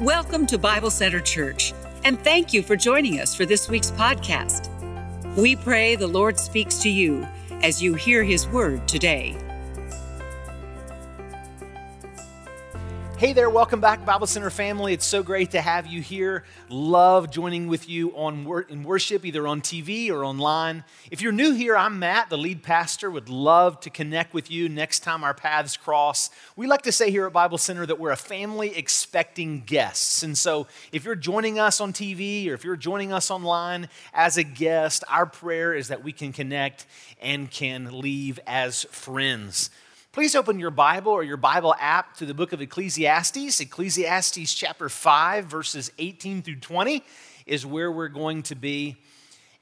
Welcome to Bible Center Church, and thank you for joining us for this week's podcast. We pray the Lord speaks to you as you hear his word today. Hey there, welcome back, Bible Center family. It's so great to have you here. Love joining with you on in worship, either on TV or online. If you're new here, I'm Matt, the lead pastor. Would love to connect with you next time our paths cross. We like to say here at Bible Center that we're a family expecting guests. And so if you're joining us on TV or if you're joining us online as a guest, our prayer is that we can connect and can leave as friends. Please open your Bible or your Bible app to the book of Ecclesiastes. Ecclesiastes chapter 5, verses 18 through 20 is where we're going to be.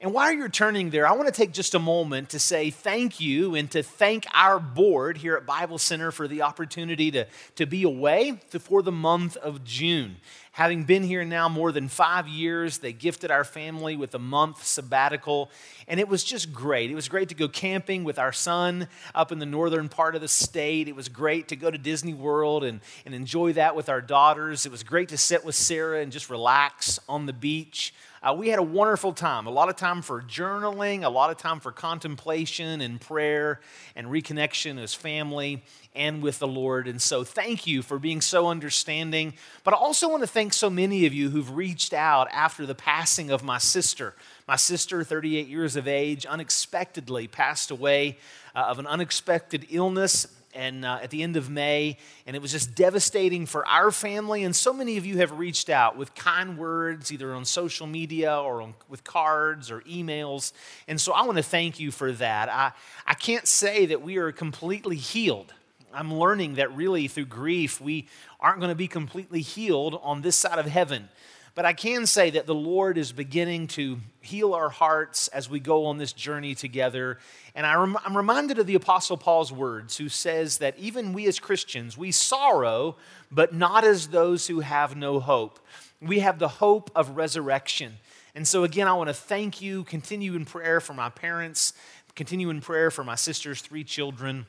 And while you're turning there, I want to take just a moment to say thank you and to thank our board here at Bible Center for the opportunity to, to be away for the month of June. Having been here now more than five years, they gifted our family with a month sabbatical, and it was just great. It was great to go camping with our son up in the northern part of the state. It was great to go to Disney World and, and enjoy that with our daughters. It was great to sit with Sarah and just relax on the beach. Uh, we had a wonderful time. A lot of time for journaling, a lot of time for contemplation and prayer and reconnection as family and with the Lord. And so, thank you for being so understanding. But I also want to thank so many of you who've reached out after the passing of my sister. My sister, 38 years of age, unexpectedly passed away uh, of an unexpected illness and uh, at the end of May, and it was just devastating for our family. And so many of you have reached out with kind words, either on social media or on, with cards or emails. And so I want to thank you for that. I, I can't say that we are completely healed. I'm learning that really through grief, we aren't going to be completely healed on this side of heaven. But I can say that the Lord is beginning to heal our hearts as we go on this journey together. And I am reminded of the Apostle Paul's words, who says that even we as Christians, we sorrow, but not as those who have no hope. We have the hope of resurrection. And so, again, I want to thank you. Continue in prayer for my parents, continue in prayer for my sister's three children.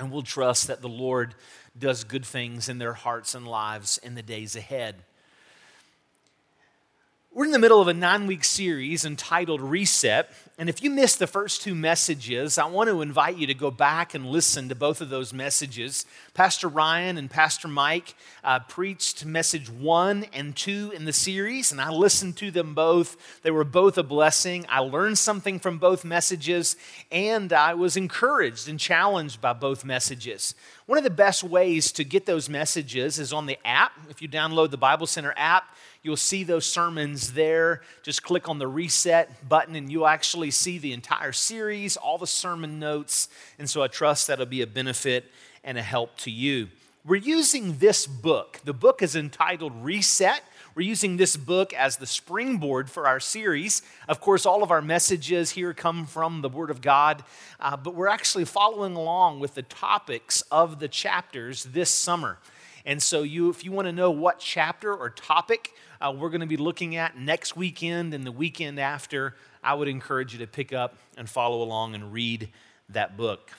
And we'll trust that the Lord does good things in their hearts and lives in the days ahead. We're in the middle of a nine week series entitled Reset. And if you missed the first two messages, I want to invite you to go back and listen to both of those messages. Pastor Ryan and Pastor Mike uh, preached message one and two in the series, and I listened to them both. They were both a blessing. I learned something from both messages, and I was encouraged and challenged by both messages. One of the best ways to get those messages is on the app. If you download the Bible Center app, You'll see those sermons there. Just click on the reset button and you'll actually see the entire series, all the sermon notes. And so I trust that'll be a benefit and a help to you. We're using this book. The book is entitled Reset. We're using this book as the springboard for our series. Of course, all of our messages here come from the Word of God, uh, but we're actually following along with the topics of the chapters this summer. And so, you, if you want to know what chapter or topic uh, we're going to be looking at next weekend and the weekend after, I would encourage you to pick up and follow along and read that book.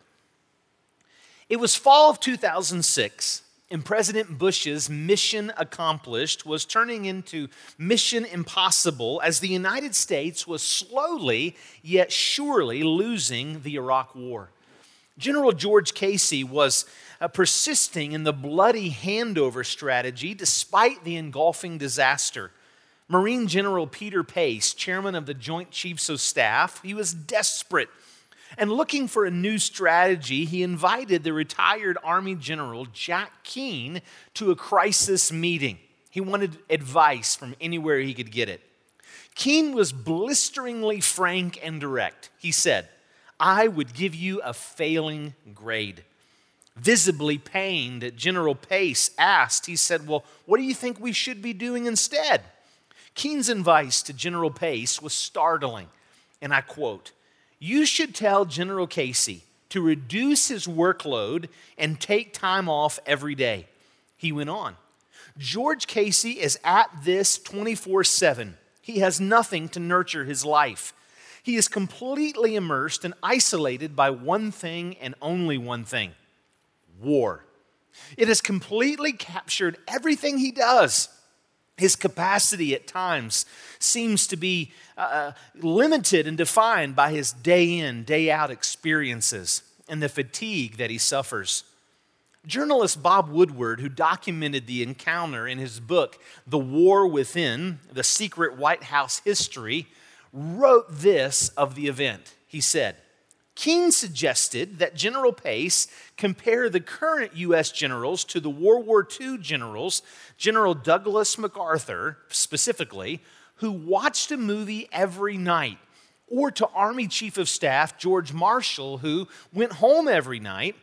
It was fall of 2006, and President Bush's mission accomplished was turning into mission impossible as the United States was slowly yet surely losing the Iraq War. General George Casey was uh, persisting in the bloody handover strategy despite the engulfing disaster. Marine General Peter Pace, chairman of the Joint Chiefs of Staff, he was desperate. And looking for a new strategy, he invited the retired Army General Jack Keane to a crisis meeting. He wanted advice from anywhere he could get it. Keane was blisteringly frank and direct. He said, I would give you a failing grade visibly pained, that General Pace asked, he said, Well, what do you think we should be doing instead? Keane's advice to General Pace was startling, and I quote You should tell General Casey to reduce his workload and take time off every day. He went on. George Casey is at this 24 7. He has nothing to nurture his life. He is completely immersed and isolated by one thing and only one thing war. It has completely captured everything he does. His capacity at times seems to be uh, uh, limited and defined by his day in, day out experiences and the fatigue that he suffers. Journalist Bob Woodward, who documented the encounter in his book, The War Within The Secret White House History, wrote this of the event. He said, Keane suggested that General Pace compare the current U.S. generals to the World War II generals, General Douglas MacArthur specifically, who watched a movie every night, or to Army Chief of Staff George Marshall, who went home every night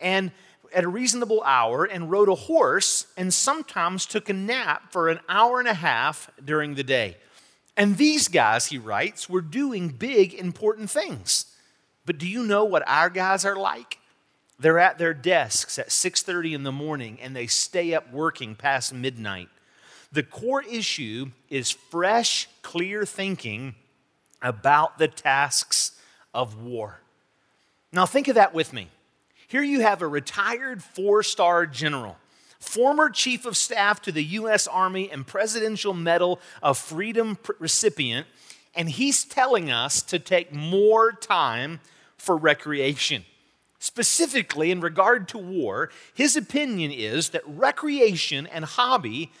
and at a reasonable hour and rode a horse and sometimes took a nap for an hour and a half during the day. And these guys, he writes, were doing big, important things. But do you know what our guys are like? They're at their desks at 6:30 in the morning and they stay up working past midnight. The core issue is fresh, clear thinking about the tasks of war. Now think of that with me. Here you have a retired four-star general former chief of staff to the U.S. Army and Presidential Medal of Freedom recipient, and he's telling us to take more time for recreation. Specifically, in regard to war, his opinion is that recreation and hobby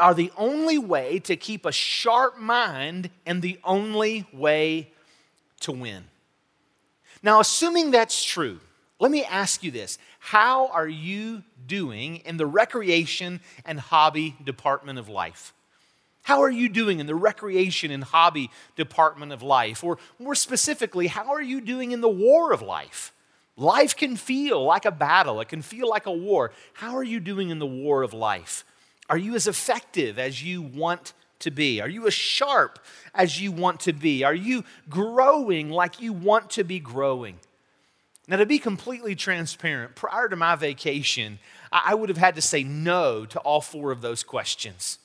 are the only way to keep a sharp mind and the only way to win. Now, assuming that's true, let me ask you this How are you doing in the recreation and hobby department of life? How are you doing in the recreation and hobby department of life? Or more specifically, how are you doing in the war of life? Life can feel like a battle, it can feel like a war. How are you doing in the war of life? Are you as effective as you want to be? Are you as sharp as you want to be? Are you growing like you want to be growing? Now, to be completely transparent, prior to my vacation, I would have had to say no to all four of those questions.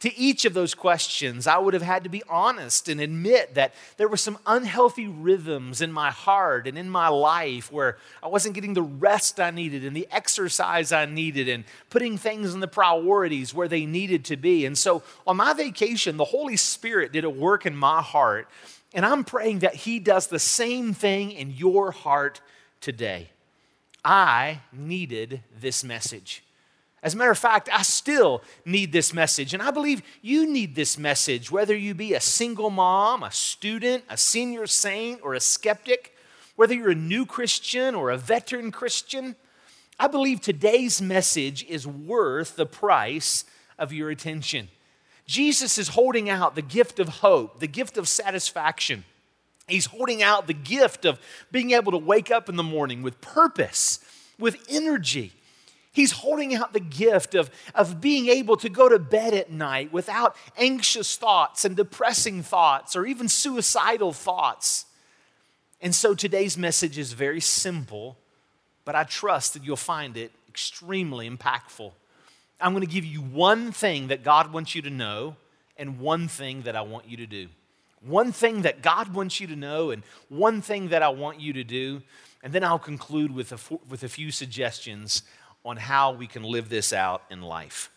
To each of those questions, I would have had to be honest and admit that there were some unhealthy rhythms in my heart and in my life where I wasn't getting the rest I needed and the exercise I needed and putting things in the priorities where they needed to be. And so on my vacation, the Holy Spirit did a work in my heart. And I'm praying that He does the same thing in your heart today. I needed this message. As a matter of fact, I still need this message. And I believe you need this message, whether you be a single mom, a student, a senior saint, or a skeptic, whether you're a new Christian or a veteran Christian. I believe today's message is worth the price of your attention. Jesus is holding out the gift of hope, the gift of satisfaction. He's holding out the gift of being able to wake up in the morning with purpose, with energy. He's holding out the gift of, of being able to go to bed at night without anxious thoughts and depressing thoughts or even suicidal thoughts. And so today's message is very simple, but I trust that you'll find it extremely impactful. I'm going to give you one thing that God wants you to know and one thing that I want you to do. One thing that God wants you to know, and one thing that I want you to do. And then I'll conclude with a, with a few suggestions on how we can live this out in life.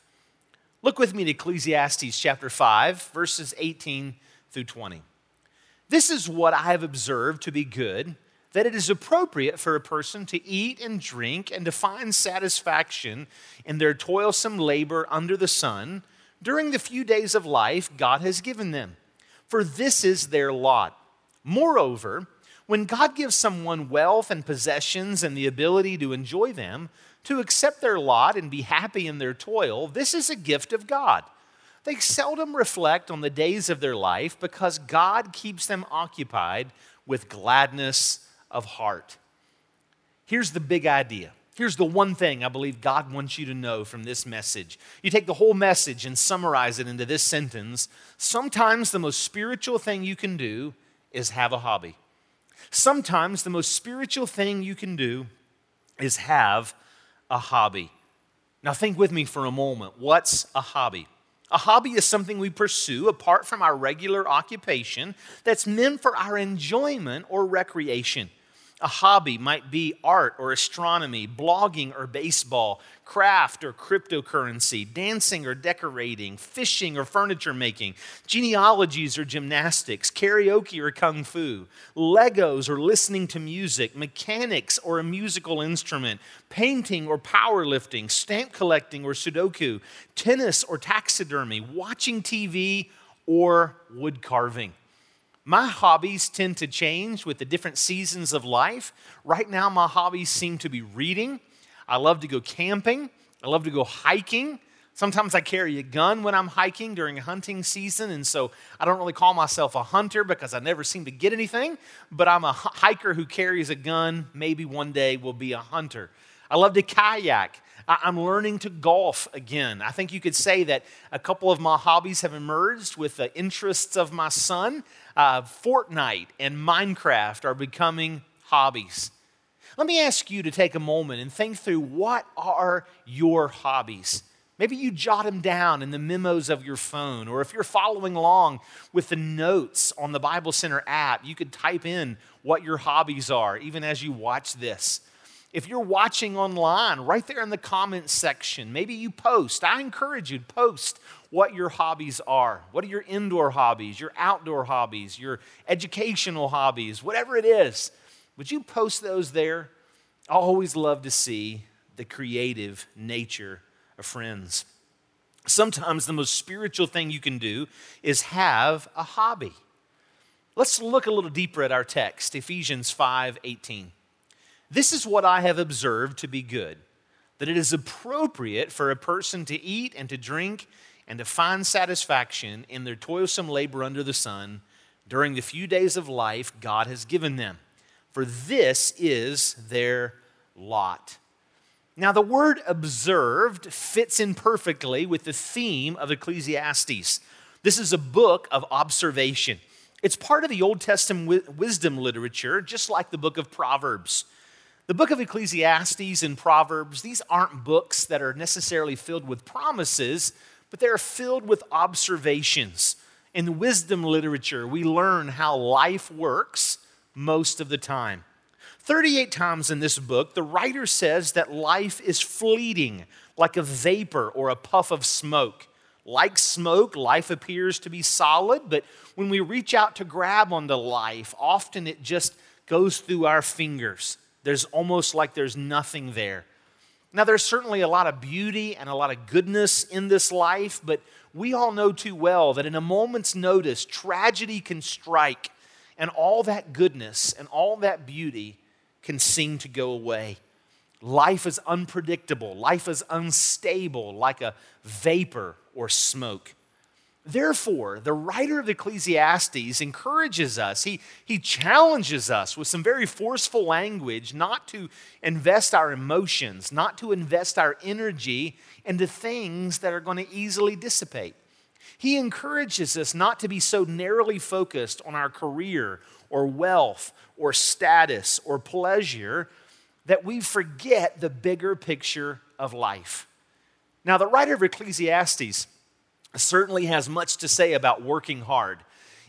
Look with me to Ecclesiastes chapter 5, verses 18 through 20. This is what I have observed to be good that it is appropriate for a person to eat and drink and to find satisfaction in their toilsome labor under the sun during the few days of life God has given them for this is their lot. Moreover, when God gives someone wealth and possessions and the ability to enjoy them, to accept their lot and be happy in their toil, this is a gift of God. They seldom reflect on the days of their life because God keeps them occupied with gladness of heart. Here's the big idea Here's the one thing I believe God wants you to know from this message. You take the whole message and summarize it into this sentence. Sometimes the most spiritual thing you can do is have a hobby. Sometimes the most spiritual thing you can do is have a hobby. Now, think with me for a moment. What's a hobby? A hobby is something we pursue apart from our regular occupation that's meant for our enjoyment or recreation. A hobby might be art or astronomy, blogging or baseball, craft or cryptocurrency, dancing or decorating, fishing or furniture making, genealogies or gymnastics, karaoke or kung fu, Legos or listening to music, mechanics or a musical instrument, painting or powerlifting, stamp collecting or Sudoku, tennis or taxidermy, watching TV or wood carving. My hobbies tend to change with the different seasons of life. Right now, my hobbies seem to be reading. I love to go camping. I love to go hiking. Sometimes I carry a gun when I'm hiking during hunting season, and so I don't really call myself a hunter because I never seem to get anything, but I'm a hiker who carries a gun. Maybe one day will be a hunter. I love to kayak. I'm learning to golf again. I think you could say that a couple of my hobbies have emerged with the interests of my son. Uh, Fortnite and Minecraft are becoming hobbies. Let me ask you to take a moment and think through what are your hobbies? Maybe you jot them down in the memos of your phone, or if you're following along with the notes on the Bible Center app, you could type in what your hobbies are even as you watch this. If you're watching online, right there in the comments section, maybe you post. I encourage you to post what your hobbies are. What are your indoor hobbies, your outdoor hobbies, your educational hobbies, whatever it is. Would you post those there? I always love to see the creative nature of friends. Sometimes the most spiritual thing you can do is have a hobby. Let's look a little deeper at our text, Ephesians 5 18. This is what I have observed to be good that it is appropriate for a person to eat and to drink and to find satisfaction in their toilsome labor under the sun during the few days of life God has given them. For this is their lot. Now, the word observed fits in perfectly with the theme of Ecclesiastes. This is a book of observation. It's part of the Old Testament wisdom literature, just like the book of Proverbs. The book of Ecclesiastes and Proverbs, these aren't books that are necessarily filled with promises, but they're filled with observations. In wisdom literature, we learn how life works most of the time. 38 times in this book, the writer says that life is fleeting, like a vapor or a puff of smoke. Like smoke, life appears to be solid, but when we reach out to grab onto life, often it just goes through our fingers. There's almost like there's nothing there. Now, there's certainly a lot of beauty and a lot of goodness in this life, but we all know too well that in a moment's notice, tragedy can strike, and all that goodness and all that beauty can seem to go away. Life is unpredictable, life is unstable, like a vapor or smoke. Therefore, the writer of Ecclesiastes encourages us, he, he challenges us with some very forceful language not to invest our emotions, not to invest our energy into things that are going to easily dissipate. He encourages us not to be so narrowly focused on our career or wealth or status or pleasure that we forget the bigger picture of life. Now, the writer of Ecclesiastes certainly has much to say about working hard.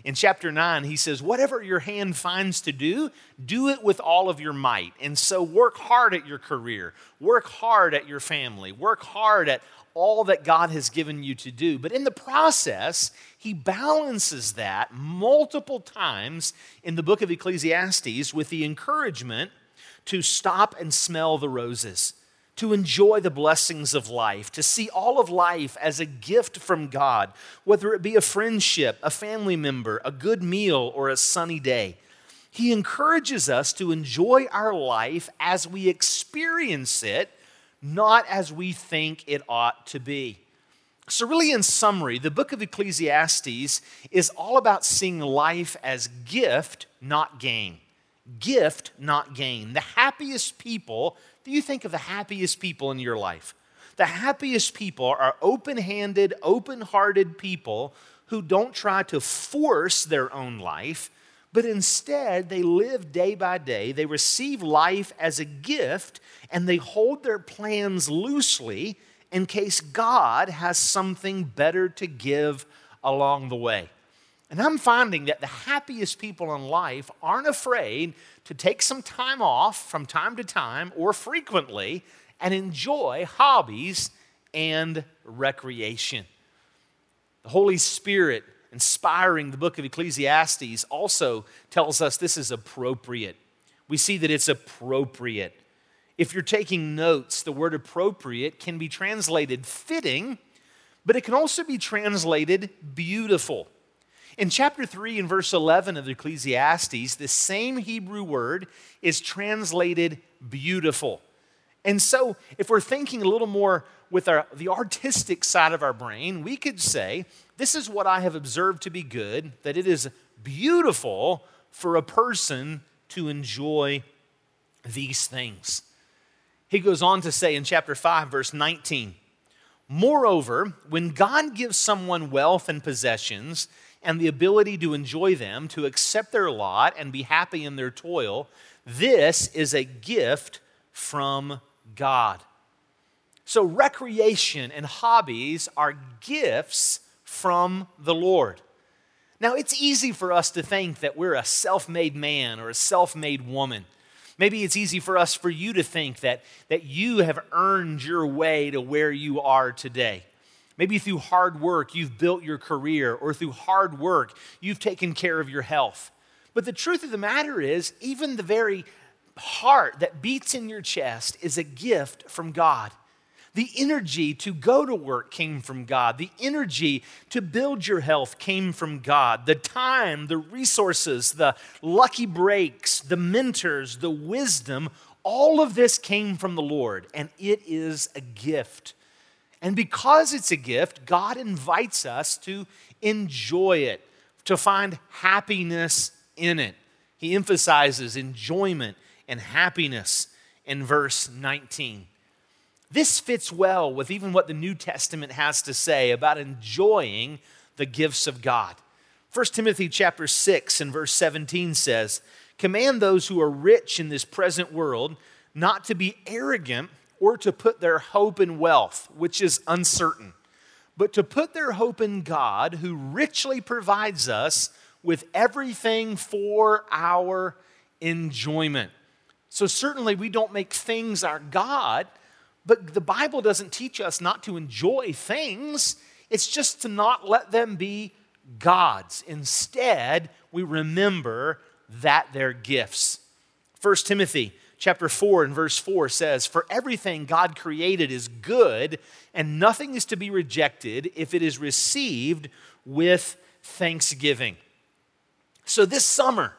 In chapter 9, he says, Whatever your hand finds to do, do it with all of your might. And so work hard at your career, work hard at your family, work hard at all that God has given you to do. But in the process, he balances that multiple times in the book of Ecclesiastes with the encouragement to stop and smell the roses to enjoy the blessings of life, to see all of life as a gift from God, whether it be a friendship, a family member, a good meal, or a sunny day. He encourages us to enjoy our life as we experience it, not as we think it ought to be. So, really, in summary, the book of Ecclesiastes is all about seeing life as gift, not gain. Gift, not gain. The happiest people you think of the happiest people in your life? The happiest people are open handed, open hearted people who don't try to force their own life, but instead they live day by day. They receive life as a gift and they hold their plans loosely in case God has something better to give along the way. And I'm finding that the happiest people in life aren't afraid to take some time off from time to time or frequently and enjoy hobbies and recreation. The Holy Spirit inspiring the book of Ecclesiastes also tells us this is appropriate. We see that it's appropriate. If you're taking notes, the word appropriate can be translated fitting, but it can also be translated beautiful. In chapter 3 and verse 11 of Ecclesiastes, the same Hebrew word is translated beautiful. And so, if we're thinking a little more with our, the artistic side of our brain, we could say, This is what I have observed to be good, that it is beautiful for a person to enjoy these things. He goes on to say in chapter 5, verse 19, Moreover, when God gives someone wealth and possessions and the ability to enjoy them, to accept their lot and be happy in their toil, this is a gift from God. So, recreation and hobbies are gifts from the Lord. Now, it's easy for us to think that we're a self made man or a self made woman. Maybe it's easy for us, for you to think that, that you have earned your way to where you are today. Maybe through hard work, you've built your career, or through hard work, you've taken care of your health. But the truth of the matter is, even the very heart that beats in your chest is a gift from God. The energy to go to work came from God. The energy to build your health came from God. The time, the resources, the lucky breaks, the mentors, the wisdom, all of this came from the Lord, and it is a gift. And because it's a gift, God invites us to enjoy it, to find happiness in it. He emphasizes enjoyment and happiness in verse 19. This fits well with even what the New Testament has to say about enjoying the gifts of God. 1 Timothy chapter 6 and verse 17 says, "Command those who are rich in this present world not to be arrogant or to put their hope in wealth, which is uncertain, but to put their hope in God, who richly provides us with everything for our enjoyment." So certainly we don't make things our God, but the Bible doesn't teach us not to enjoy things, it's just to not let them be gods. Instead, we remember that they're gifts. 1 Timothy chapter 4 and verse 4 says, For everything God created is good, and nothing is to be rejected if it is received with thanksgiving. So this summer,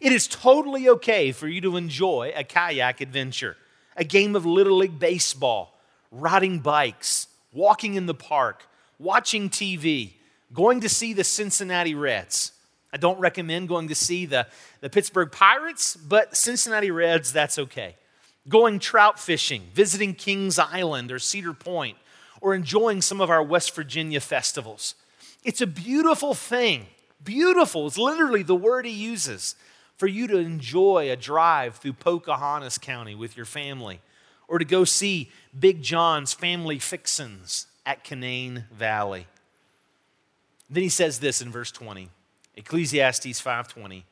it is totally okay for you to enjoy a kayak adventure a game of Little League Baseball, riding bikes, walking in the park, watching TV, going to see the Cincinnati Reds. I don't recommend going to see the, the Pittsburgh Pirates, but Cincinnati Reds, that's okay. Going trout fishing, visiting Kings Island or Cedar Point, or enjoying some of our West Virginia festivals. It's a beautiful thing. Beautiful is literally the word he uses for you to enjoy a drive through Pocahontas County with your family, or to go see Big John's Family Fixins at Canaan Valley. Then he says this in verse 20, Ecclesiastes 5:20,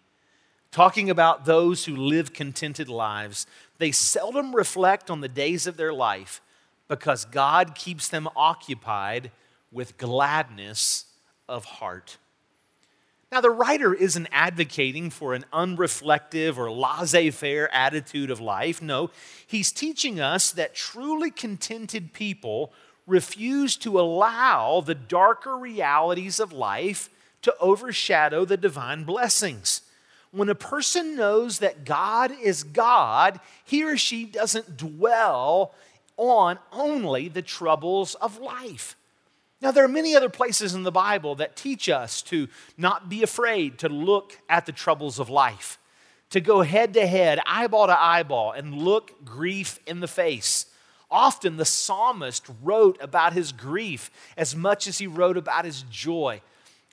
talking about those who live contented lives. They seldom reflect on the days of their life because God keeps them occupied with gladness of heart. Now, the writer isn't advocating for an unreflective or laissez faire attitude of life. No, he's teaching us that truly contented people refuse to allow the darker realities of life to overshadow the divine blessings. When a person knows that God is God, he or she doesn't dwell on only the troubles of life. Now, there are many other places in the Bible that teach us to not be afraid to look at the troubles of life, to go head to head, eyeball to eyeball, and look grief in the face. Often the psalmist wrote about his grief as much as he wrote about his joy.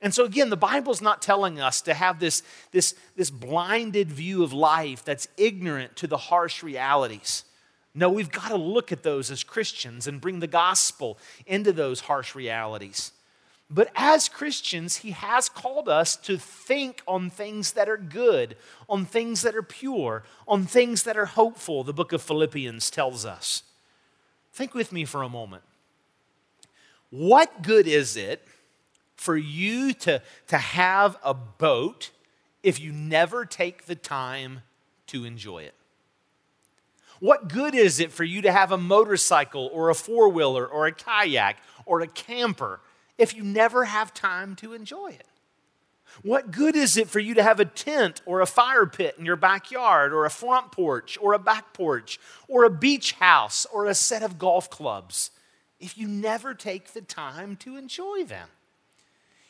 And so, again, the Bible's not telling us to have this, this, this blinded view of life that's ignorant to the harsh realities. No, we've got to look at those as Christians and bring the gospel into those harsh realities. But as Christians, He has called us to think on things that are good, on things that are pure, on things that are hopeful, the book of Philippians tells us. Think with me for a moment. What good is it for you to, to have a boat if you never take the time to enjoy it? What good is it for you to have a motorcycle or a four wheeler or a kayak or a camper if you never have time to enjoy it? What good is it for you to have a tent or a fire pit in your backyard or a front porch or a back porch or a beach house or a set of golf clubs if you never take the time to enjoy them?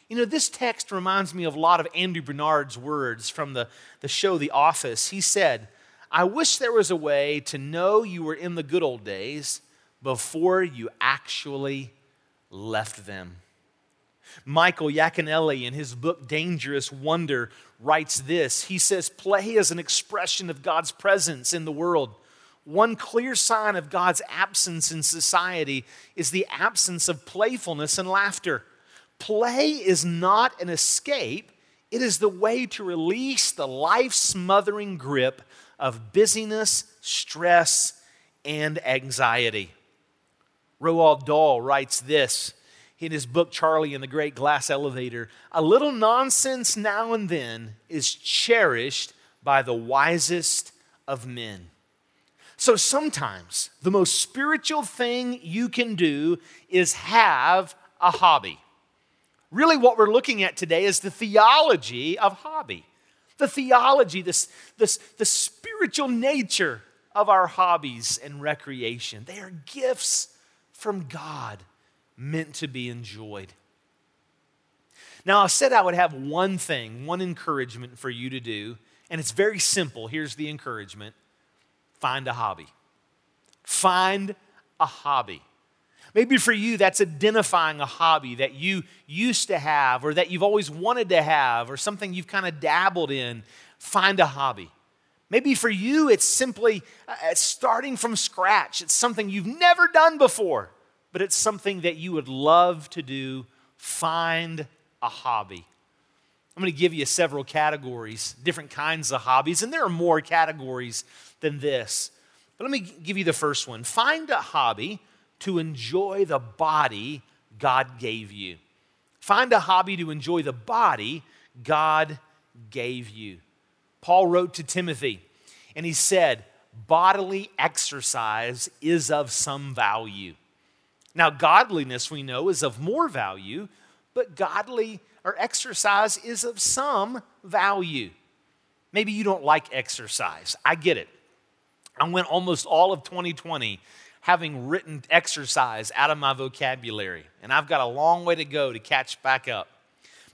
You know, this text reminds me of a lot of Andy Bernard's words from the, the show The Office. He said, I wish there was a way to know you were in the good old days before you actually left them. Michael Yaconelli, in his book Dangerous Wonder, writes this. He says, Play is an expression of God's presence in the world. One clear sign of God's absence in society is the absence of playfulness and laughter. Play is not an escape, it is the way to release the life smothering grip of busyness, stress, and anxiety. Roald Dahl writes this in his book, Charlie and the Great Glass Elevator A little nonsense now and then is cherished by the wisest of men. So sometimes the most spiritual thing you can do is have a hobby. Really, what we're looking at today is the theology of hobby. The theology, this, this, the spiritual nature of our hobbies and recreation. They are gifts from God meant to be enjoyed. Now, I said I would have one thing, one encouragement for you to do, and it's very simple. Here's the encouragement find a hobby. Find a hobby. Maybe for you, that's identifying a hobby that you used to have or that you've always wanted to have or something you've kind of dabbled in. Find a hobby. Maybe for you, it's simply uh, starting from scratch. It's something you've never done before but it's something that you would love to do. Find a hobby. I'm going to give you several categories, different kinds of hobbies, and there are more categories than this. But let me give you the first one. Find a hobby to enjoy the body God gave you. Find a hobby to enjoy the body God gave you. Paul wrote to Timothy, and he said, Bodily exercise is of some value. Now, godliness we know is of more value, but godly or exercise is of some value. Maybe you don't like exercise. I get it. I went almost all of 2020 having written exercise out of my vocabulary, and I've got a long way to go to catch back up.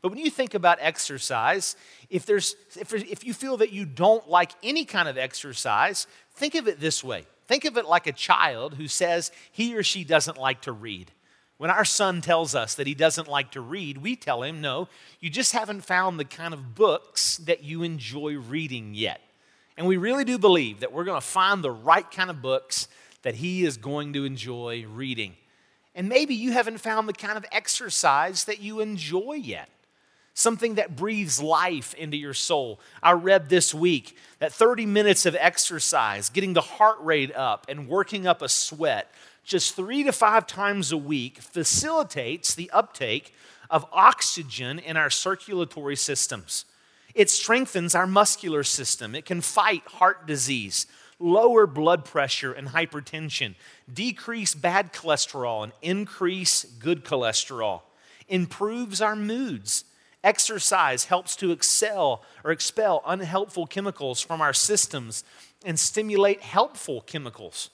But when you think about exercise, if, there's, if, if you feel that you don't like any kind of exercise, think of it this way Think of it like a child who says he or she doesn't like to read. When our son tells us that he doesn't like to read, we tell him, no, you just haven't found the kind of books that you enjoy reading yet. And we really do believe that we're going to find the right kind of books that he is going to enjoy reading. And maybe you haven't found the kind of exercise that you enjoy yet something that breathes life into your soul. I read this week that 30 minutes of exercise, getting the heart rate up and working up a sweat just three to five times a week facilitates the uptake of oxygen in our circulatory systems. It strengthens our muscular system. It can fight heart disease, lower blood pressure and hypertension, decrease bad cholesterol and increase good cholesterol, improves our moods Exercise helps to excel or expel unhelpful chemicals from our systems and stimulate helpful chemicals.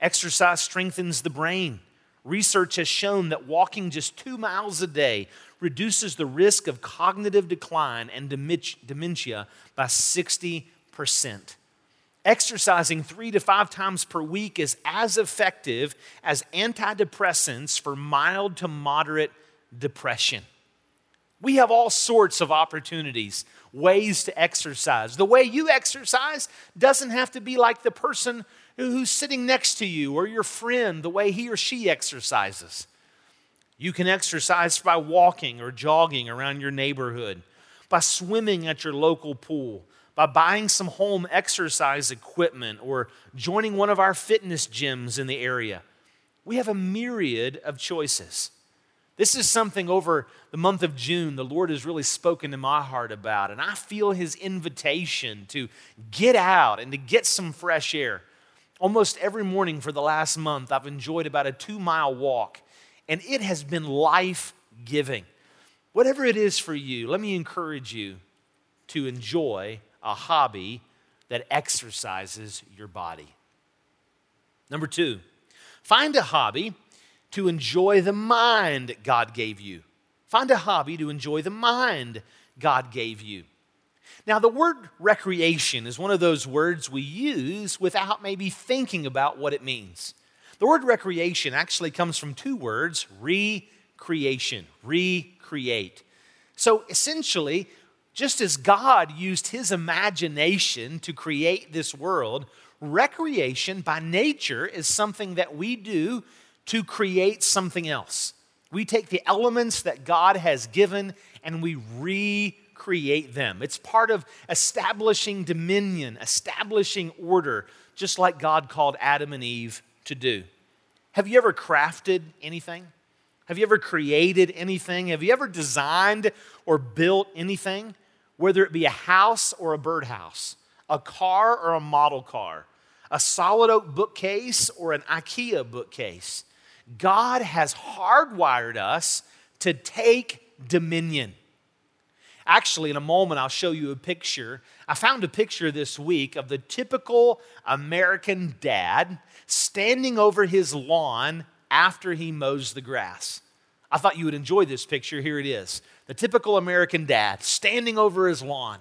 Exercise strengthens the brain. Research has shown that walking just two miles a day reduces the risk of cognitive decline and dementia by 60%. Exercising three to five times per week is as effective as antidepressants for mild to moderate depression. We have all sorts of opportunities, ways to exercise. The way you exercise doesn't have to be like the person who's sitting next to you or your friend, the way he or she exercises. You can exercise by walking or jogging around your neighborhood, by swimming at your local pool, by buying some home exercise equipment, or joining one of our fitness gyms in the area. We have a myriad of choices. This is something over the month of June the Lord has really spoken to my heart about, and I feel His invitation to get out and to get some fresh air. Almost every morning for the last month, I've enjoyed about a two mile walk and it has been life giving. Whatever it is for you, let me encourage you to enjoy a hobby that exercises your body. Number two, find a hobby to enjoy the mind God gave you. Find a hobby to enjoy the mind God gave you. Now, the word recreation is one of those words we use without maybe thinking about what it means. The word recreation actually comes from two words recreation, recreate. So essentially, just as God used his imagination to create this world, recreation by nature is something that we do to create something else. We take the elements that God has given and we recreate them. It's part of establishing dominion, establishing order, just like God called Adam and Eve to do. Have you ever crafted anything? Have you ever created anything? Have you ever designed or built anything? Whether it be a house or a birdhouse, a car or a model car, a solid oak bookcase or an IKEA bookcase. God has hardwired us to take dominion. Actually, in a moment, I'll show you a picture. I found a picture this week of the typical American dad standing over his lawn after he mows the grass. I thought you would enjoy this picture. Here it is the typical American dad standing over his lawn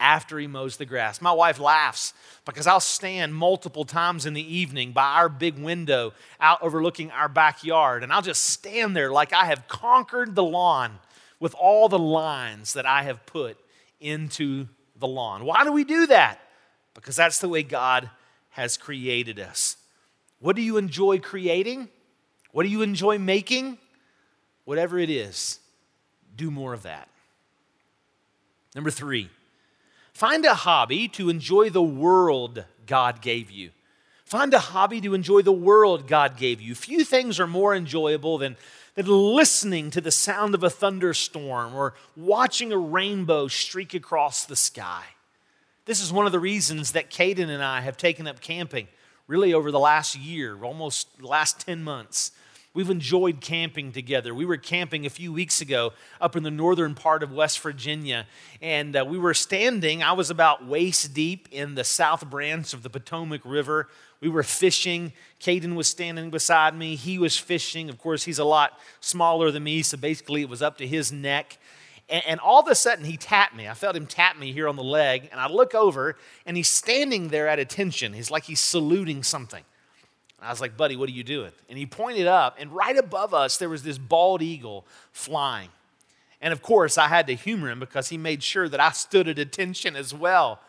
after he mows the grass. My wife laughs because I'll stand multiple times in the evening by our big window out overlooking our backyard, and I'll just stand there like I have conquered the lawn with all the lines that I have put into the lawn. Why do we do that? Because that's the way God has created us. What do you enjoy creating? What do you enjoy making? Whatever it is, do more of that. Number three, find a hobby to enjoy the world God gave you. Find a hobby to enjoy the world God gave you. Few things are more enjoyable than that listening to the sound of a thunderstorm or watching a rainbow streak across the sky. This is one of the reasons that Caden and I have taken up camping really over the last year, almost the last 10 months. We've enjoyed camping together. We were camping a few weeks ago up in the northern part of West Virginia, and uh, we were standing. I was about waist deep in the south branch of the Potomac River we were fishing. Caden was standing beside me. He was fishing. Of course, he's a lot smaller than me, so basically it was up to his neck. And, and all of a sudden, he tapped me. I felt him tap me here on the leg, and I look over, and he's standing there at attention. He's like he's saluting something. I was like, buddy, what are you doing? And he pointed up, and right above us, there was this bald eagle flying. And of course, I had to humor him because he made sure that I stood at attention as well.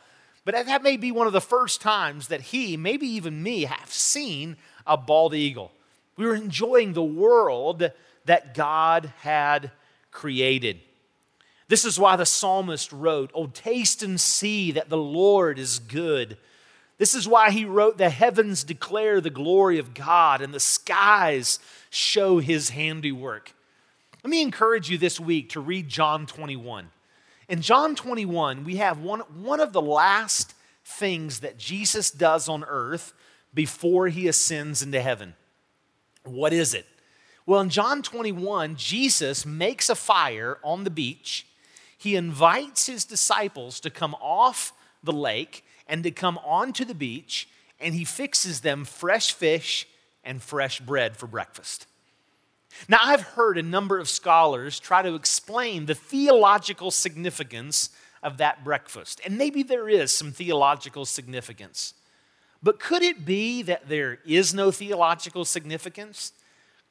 But that may be one of the first times that he, maybe even me, have seen a bald eagle. We were enjoying the world that God had created. This is why the psalmist wrote, Oh, taste and see that the Lord is good. This is why he wrote, The heavens declare the glory of God, and the skies show his handiwork. Let me encourage you this week to read John 21. In John 21, we have one, one of the last things that Jesus does on earth before he ascends into heaven. What is it? Well, in John 21, Jesus makes a fire on the beach. He invites his disciples to come off the lake and to come onto the beach, and he fixes them fresh fish and fresh bread for breakfast. Now, I've heard a number of scholars try to explain the theological significance of that breakfast, and maybe there is some theological significance. But could it be that there is no theological significance?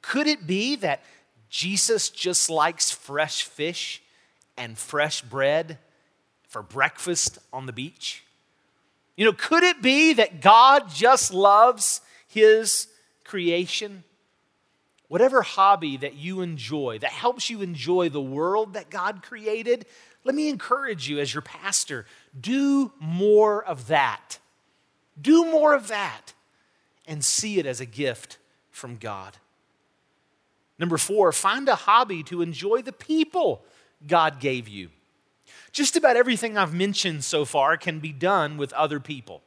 Could it be that Jesus just likes fresh fish and fresh bread for breakfast on the beach? You know, could it be that God just loves his creation? whatever hobby that you enjoy, that helps you enjoy the world that God created, let me encourage you as your pastor do more of that. Do more of that and see it as a gift from God. Number four, find a hobby to enjoy the people God gave you. Just about everything I've mentioned so far can be done with other people.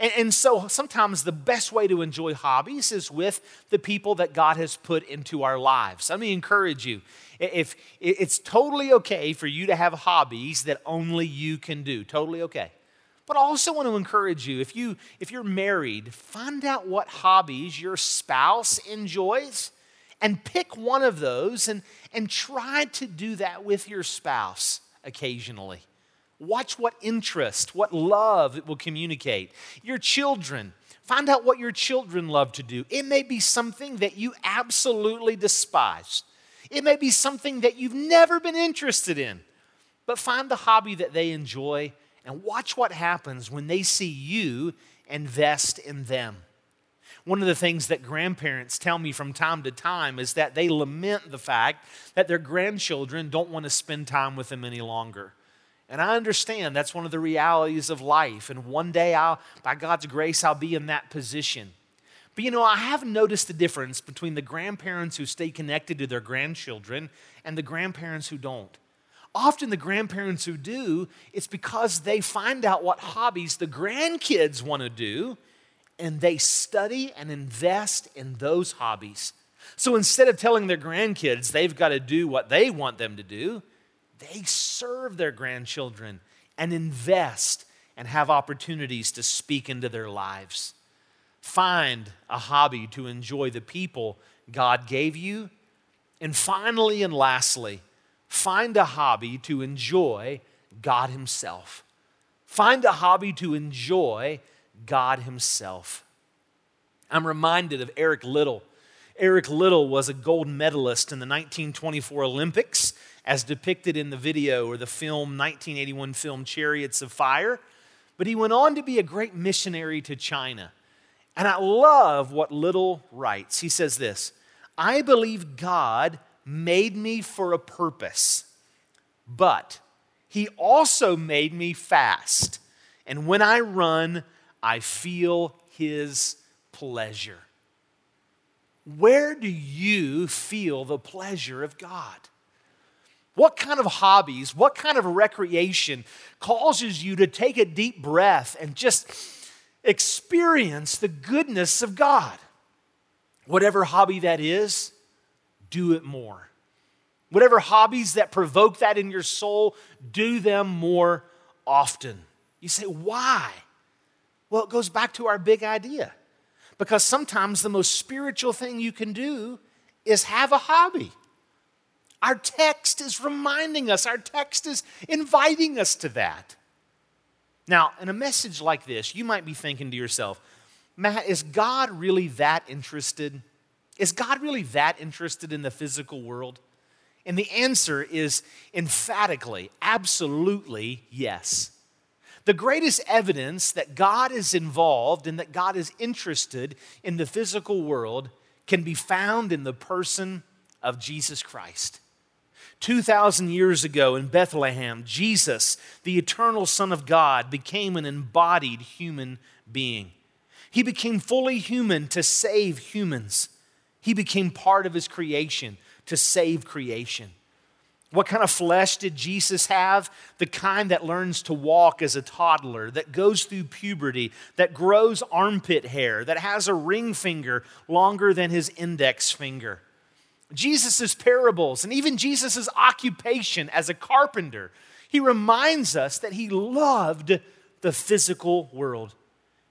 And, and, so sometimes the best way to enjoy hobbies is with the people that God has put into our lives. Let me encourage you. If it's totally okay for you to have hobbies that only you can do, totally okay. But I also want to encourage you if you if you're married, find out what hobbies your spouse enjoys and pick one of those and, and try to do that with your spouse occasionally. Watch what interest, what love it will communicate. Your children, find out what your children love to do. It may be something that you absolutely despise, it may be something that you've never been interested in. But find the hobby that they enjoy and watch what happens when they see you invest in them. One of the things that grandparents tell me from time to time is that they lament the fact that their grandchildren don't want to spend time with them any longer. And I understand that's one of the realities of life. And one day, I'll, by God's grace, I'll be in that position. But you know, I have noticed the difference between the grandparents who stay connected to their grandchildren and the grandparents who don't. Often, the grandparents who do, it's because they find out what hobbies the grandkids want to do and they study and invest in those hobbies. So instead of telling their grandkids they've got to do what they want them to do, they serve their grandchildren and invest and have opportunities to speak into their lives. Find a hobby to enjoy the people God gave you. And finally and lastly, find a hobby to enjoy God Himself. Find a hobby to enjoy God Himself. I'm reminded of Eric Liddell. Eric Liddell was a gold medalist in the 1924 Olympics as depicted in the video or the film 1981 film Chariots of Fire. But he went on to be a great missionary to China. And I love what Liddell writes. He says this I believe God made me for a purpose, but he also made me fast. And when I run, I feel his pleasure. Where do you feel the pleasure of God? What kind of hobbies, what kind of recreation causes you to take a deep breath and just experience the goodness of God? Whatever hobby that is, do it more. Whatever hobbies that provoke that in your soul, do them more often. You say, why? Well, it goes back to our big idea. Because sometimes the most spiritual thing you can do is have a hobby. Our text is reminding us, our text is inviting us to that. Now, in a message like this, you might be thinking to yourself, Matt, is God really that interested? Is God really that interested in the physical world? And the answer is emphatically, absolutely yes. The greatest evidence that God is involved and that God is interested in the physical world can be found in the person of Jesus Christ. 2,000 years ago in Bethlehem, Jesus, the eternal Son of God, became an embodied human being. He became fully human to save humans. He became part of his creation to save creation. What kind of flesh did Jesus have? The kind that learns to walk as a toddler, that goes through puberty, that grows armpit hair, that has a ring finger longer than his index finger. Jesus' parables and even Jesus' occupation as a carpenter, he reminds us that he loved the physical world.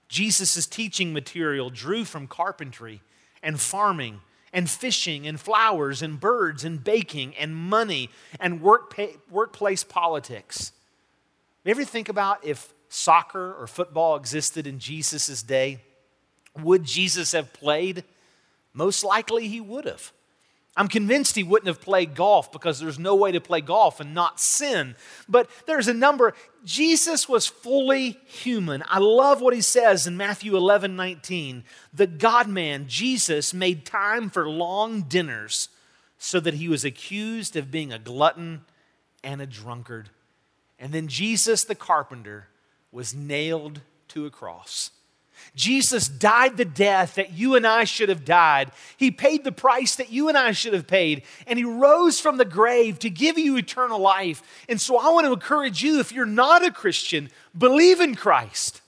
Jesus' teaching material drew from carpentry and farming and fishing and flowers and birds and baking and money and work, workplace politics. You ever think about if soccer or football existed in Jesus' day? Would Jesus have played? Most likely he would have. I'm convinced he wouldn't have played golf because there's no way to play golf and not sin. But there's a number. Jesus was fully human. I love what he says in Matthew 11 19. The God man, Jesus, made time for long dinners so that he was accused of being a glutton and a drunkard. And then Jesus, the carpenter, was nailed to a cross. Jesus died the death that you and I should have died. He paid the price that you and I should have paid. And He rose from the grave to give you eternal life. And so I want to encourage you if you're not a Christian, believe in Christ.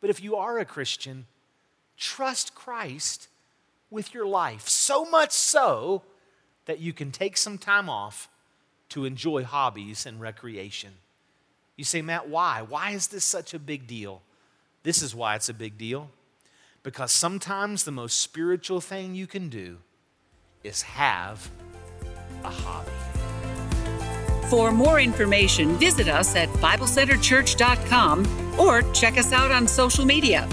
But if you are a Christian, trust Christ with your life. So much so that you can take some time off to enjoy hobbies and recreation. You say, Matt, why? Why is this such a big deal? This is why it's a big deal. Because sometimes the most spiritual thing you can do is have a hobby. For more information, visit us at BibleCenterChurch.com or check us out on social media.